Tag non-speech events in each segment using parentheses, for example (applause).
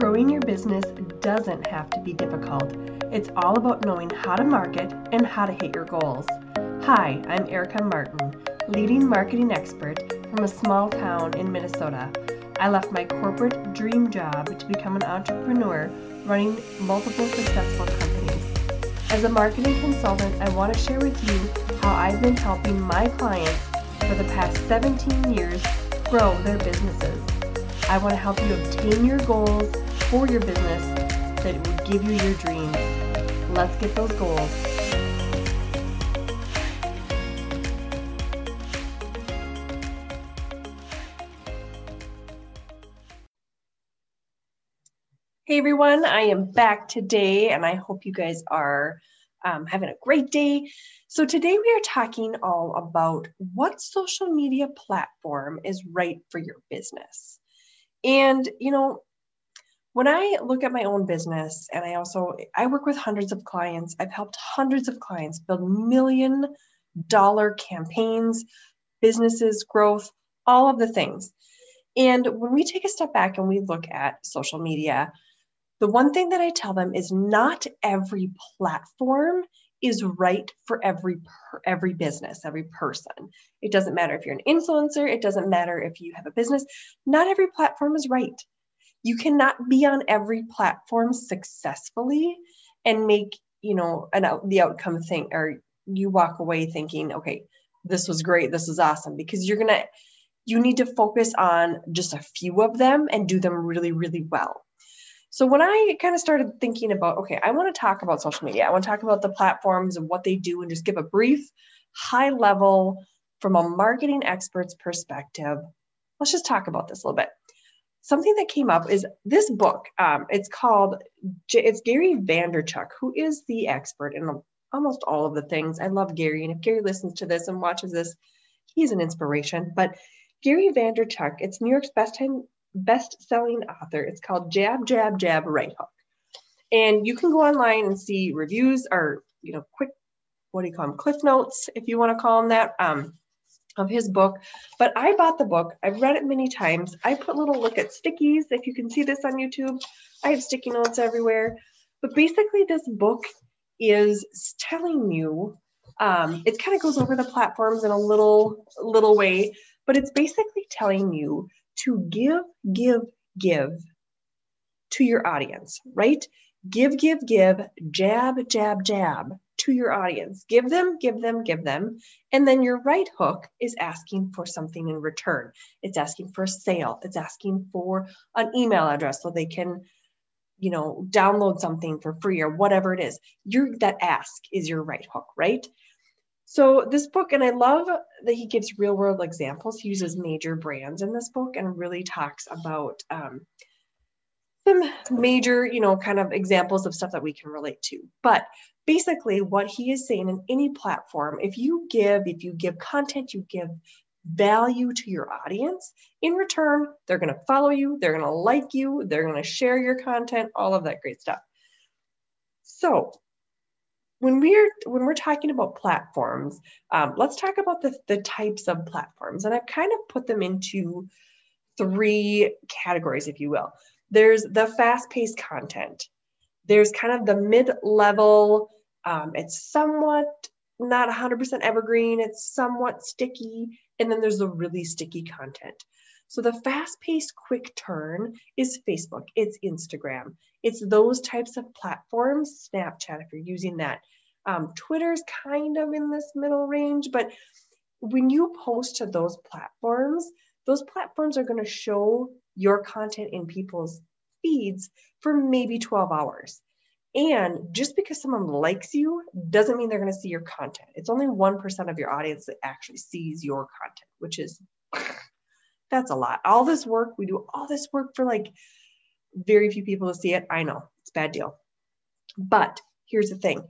Growing your business doesn't have to be difficult. It's all about knowing how to market and how to hit your goals. Hi, I'm Erica Martin, leading marketing expert from a small town in Minnesota. I left my corporate dream job to become an entrepreneur running multiple successful companies. As a marketing consultant, I want to share with you how I've been helping my clients for the past 17 years grow their businesses. I want to help you obtain your goals for your business that will give you your dreams. Let's get those goals. Hey everyone, I am back today and I hope you guys are um, having a great day. So, today we are talking all about what social media platform is right for your business. And, you know, when I look at my own business and I also I work with hundreds of clients, I've helped hundreds of clients build million dollar campaigns, businesses, growth, all of the things. And when we take a step back and we look at social media, the one thing that I tell them is not every platform is right for every every business, every person. It doesn't matter if you're an influencer, it doesn't matter if you have a business. Not every platform is right. You cannot be on every platform successfully and make, you know, an out, the outcome thing or you walk away thinking, okay, this was great, this is awesome because you're to you need to focus on just a few of them and do them really really well so when I kind of started thinking about, okay, I want to talk about social media, I want to talk about the platforms and what they do and just give a brief, high level, from a marketing expert's perspective, let's just talk about this a little bit. Something that came up is this book. Um, it's called, it's Gary Vaynerchuk, who is the expert in almost all of the things. I love Gary. And if Gary listens to this and watches this, he's an inspiration. But Gary Vaynerchuk, it's New York's best time best-selling author. It's called Jab, Jab, Jab, Right Hook. And you can go online and see reviews or, you know, quick, what do you call them? Cliff notes, if you want to call them that, um, of his book. But I bought the book. I've read it many times. I put little look at stickies. If you can see this on YouTube, I have sticky notes everywhere. But basically, this book is telling you, um, it kind of goes over the platforms in a little, little way, but it's basically telling you to give, give, give to your audience, right? Give, give, give, jab, jab, jab to your audience. Give them, give them, give them. And then your right hook is asking for something in return. It's asking for a sale. It's asking for an email address so they can, you know, download something for free or whatever it is. Your that ask is your right hook, right? So this book, and I love that he gives real world examples. He uses major brands in this book and really talks about um, some major, you know, kind of examples of stuff that we can relate to. But basically, what he is saying in any platform, if you give, if you give content, you give value to your audience, in return, they're going to follow you, they're going to like you, they're going to share your content, all of that great stuff. So when we're when we're talking about platforms, um, let's talk about the, the types of platforms. And I've kind of put them into three categories, if you will. There's the fast-paced content. There's kind of the mid-level. Um, it's somewhat not 100% evergreen. It's somewhat sticky. And then there's the really sticky content. So the fast-paced quick turn is Facebook, it's Instagram, it's those types of platforms, Snapchat, if you're using that. Um, Twitter's kind of in this middle range, but when you post to those platforms, those platforms are going to show your content in people's feeds for maybe 12 hours. And just because someone likes you doesn't mean they're going to see your content. It's only 1% of your audience that actually sees your content, which is (sighs) that's a lot. All this work, we do all this work for like very few people to see it. I know it's bad deal. But here's the thing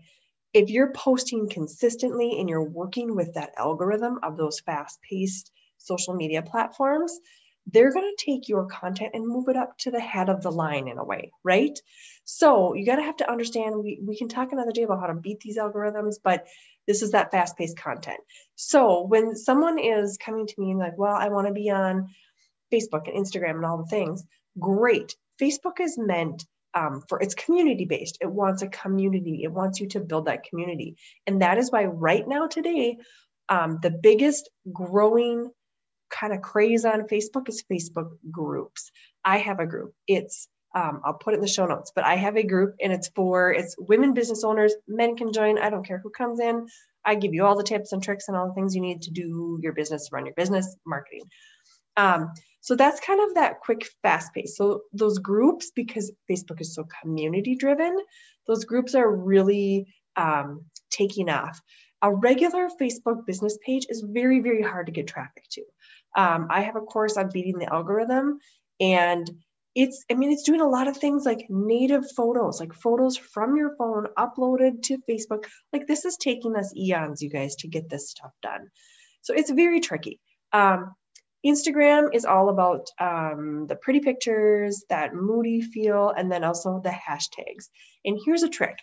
if you're posting consistently and you're working with that algorithm of those fast paced social media platforms, they're going to take your content and move it up to the head of the line in a way, right? So you got to have to understand. We, we can talk another day about how to beat these algorithms, but this is that fast paced content. So when someone is coming to me and like, well, I want to be on Facebook and Instagram and all the things, great. Facebook is meant um, for it's community based. It wants a community. It wants you to build that community, and that is why right now today, um, the biggest growing kind of craze on Facebook is Facebook groups. I have a group. It's um, I'll put it in the show notes, but I have a group and it's for it's women business owners. Men can join. I don't care who comes in. I give you all the tips and tricks and all the things you need to do your business, run your business, marketing. Um, so that's kind of that quick, fast pace. So those groups, because Facebook is so community driven, those groups are really um, taking off. A regular Facebook business page is very, very hard to get traffic to. Um, I have a course on beating the algorithm, and it's, I mean, it's doing a lot of things like native photos, like photos from your phone uploaded to Facebook. Like this is taking us eons, you guys, to get this stuff done. So it's very tricky. Um, Instagram is all about um, the pretty pictures, that moody feel, and then also the hashtags. And here's a trick.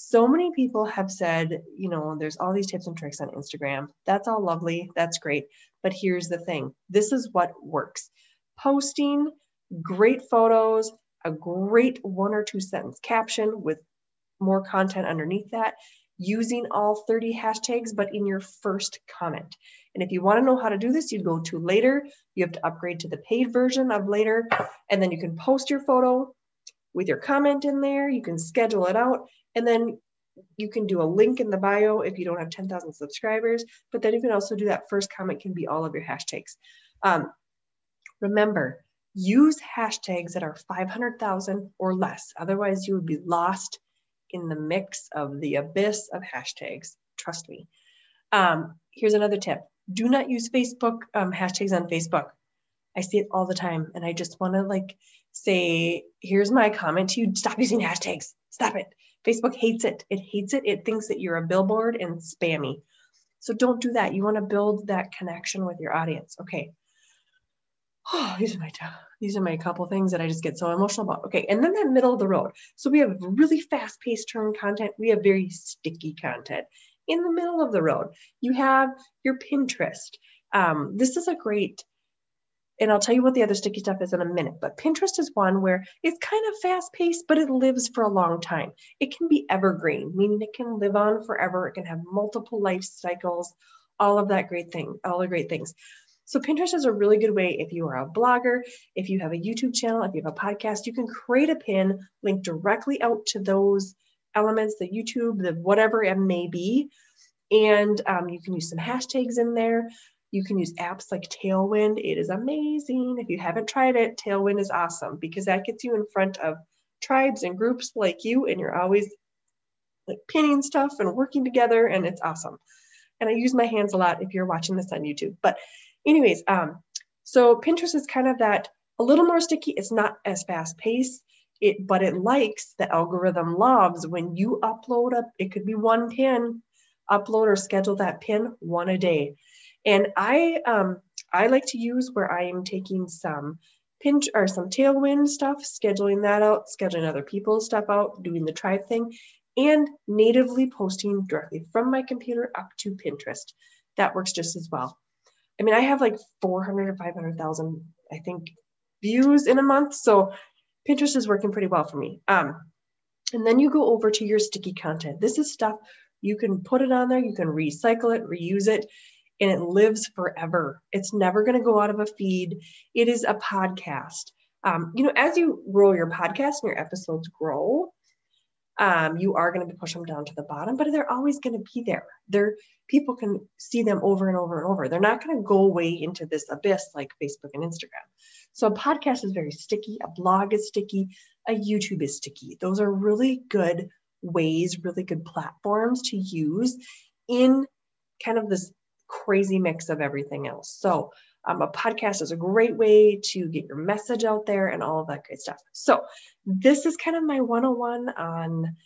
So many people have said, you know, there's all these tips and tricks on Instagram. That's all lovely. That's great. But here's the thing this is what works posting great photos, a great one or two sentence caption with more content underneath that, using all 30 hashtags, but in your first comment. And if you want to know how to do this, you go to later. You have to upgrade to the paid version of later, and then you can post your photo with your comment in there. You can schedule it out, and then you can do a link in the bio if you don't have 10,000 subscribers. But then you can also do that first comment can be all of your hashtags. Um, remember, use hashtags that are 500,000 or less. Otherwise, you would be lost in the mix of the abyss of hashtags. Trust me. Um, here's another tip do not use Facebook um, hashtags on Facebook. I see it all the time. And I just want to like say, here's my comment to you stop using hashtags. Stop it. Facebook hates it. It hates it. It thinks that you're a billboard and spammy. So don't do that. You want to build that connection with your audience. Okay. Oh, (sighs) these are my these are my couple things that I just get so emotional about. Okay, and then that middle of the road. So we have really fast-paced turn content. We have very sticky content in the middle of the road. You have your Pinterest. Um, this is a great, and I'll tell you what the other sticky stuff is in a minute, but Pinterest is one where it's kind of fast paced, but it lives for a long time. It can be evergreen, meaning it can live on forever. It can have multiple life cycles, all of that great thing, all the great things. So Pinterest is a really good way if you are a blogger, if you have a YouTube channel, if you have a podcast, you can create a pin, link directly out to those elements, the YouTube, the whatever it may be. And um, you can use some hashtags in there. You can use apps like Tailwind. It is amazing. If you haven't tried it, Tailwind is awesome because that gets you in front of tribes and groups like you, and you're always like pinning stuff and working together, and it's awesome. And I use my hands a lot if you're watching this on YouTube. But, anyways, um, so Pinterest is kind of that a little more sticky. It's not as fast paced it but it likes the algorithm loves when you upload up it could be one pin upload or schedule that pin one a day and i um i like to use where i am taking some pinch or some tailwind stuff scheduling that out scheduling other people's stuff out doing the tribe thing and natively posting directly from my computer up to pinterest that works just as well i mean i have like 400 or 500000 i think views in a month so Pinterest is working pretty well for me. Um, and then you go over to your sticky content. This is stuff you can put it on there, you can recycle it, reuse it, and it lives forever. It's never going to go out of a feed. It is a podcast. Um, you know, as you roll your podcast and your episodes grow, um, you are going to push them down to the bottom, but they're always going to be there. They're people can see them over and over and over. They're not going to go away into this abyss like Facebook and Instagram. So a podcast is very sticky, a blog is sticky, a YouTube is sticky. Those are really good ways, really good platforms to use in kind of this crazy mix of everything else. So um, a podcast is a great way to get your message out there and all of that great stuff. So this is kind of my 101 on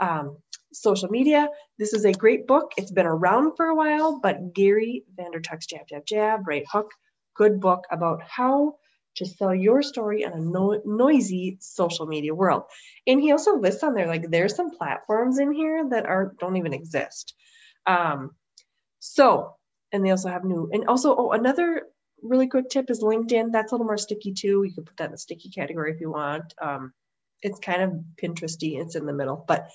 um, social media. This is a great book. It's been around for a while, but Gary Vaynerchuk's Jab, Jab, Jab, Right Hook, good book about how to sell your story in a no- noisy social media world. And he also lists on there like there's some platforms in here that are don't even exist. Um, so, and they also have new and also oh another really quick tip is LinkedIn. That's a little more sticky too. You can put that in the sticky category if you want. Um, it's kind of Pinteresty. It's in the middle, but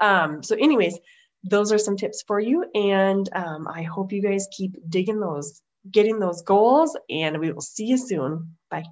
um, so anyways, those are some tips for you, and um, I hope you guys keep digging those, getting those goals, and we will see you soon. Bye.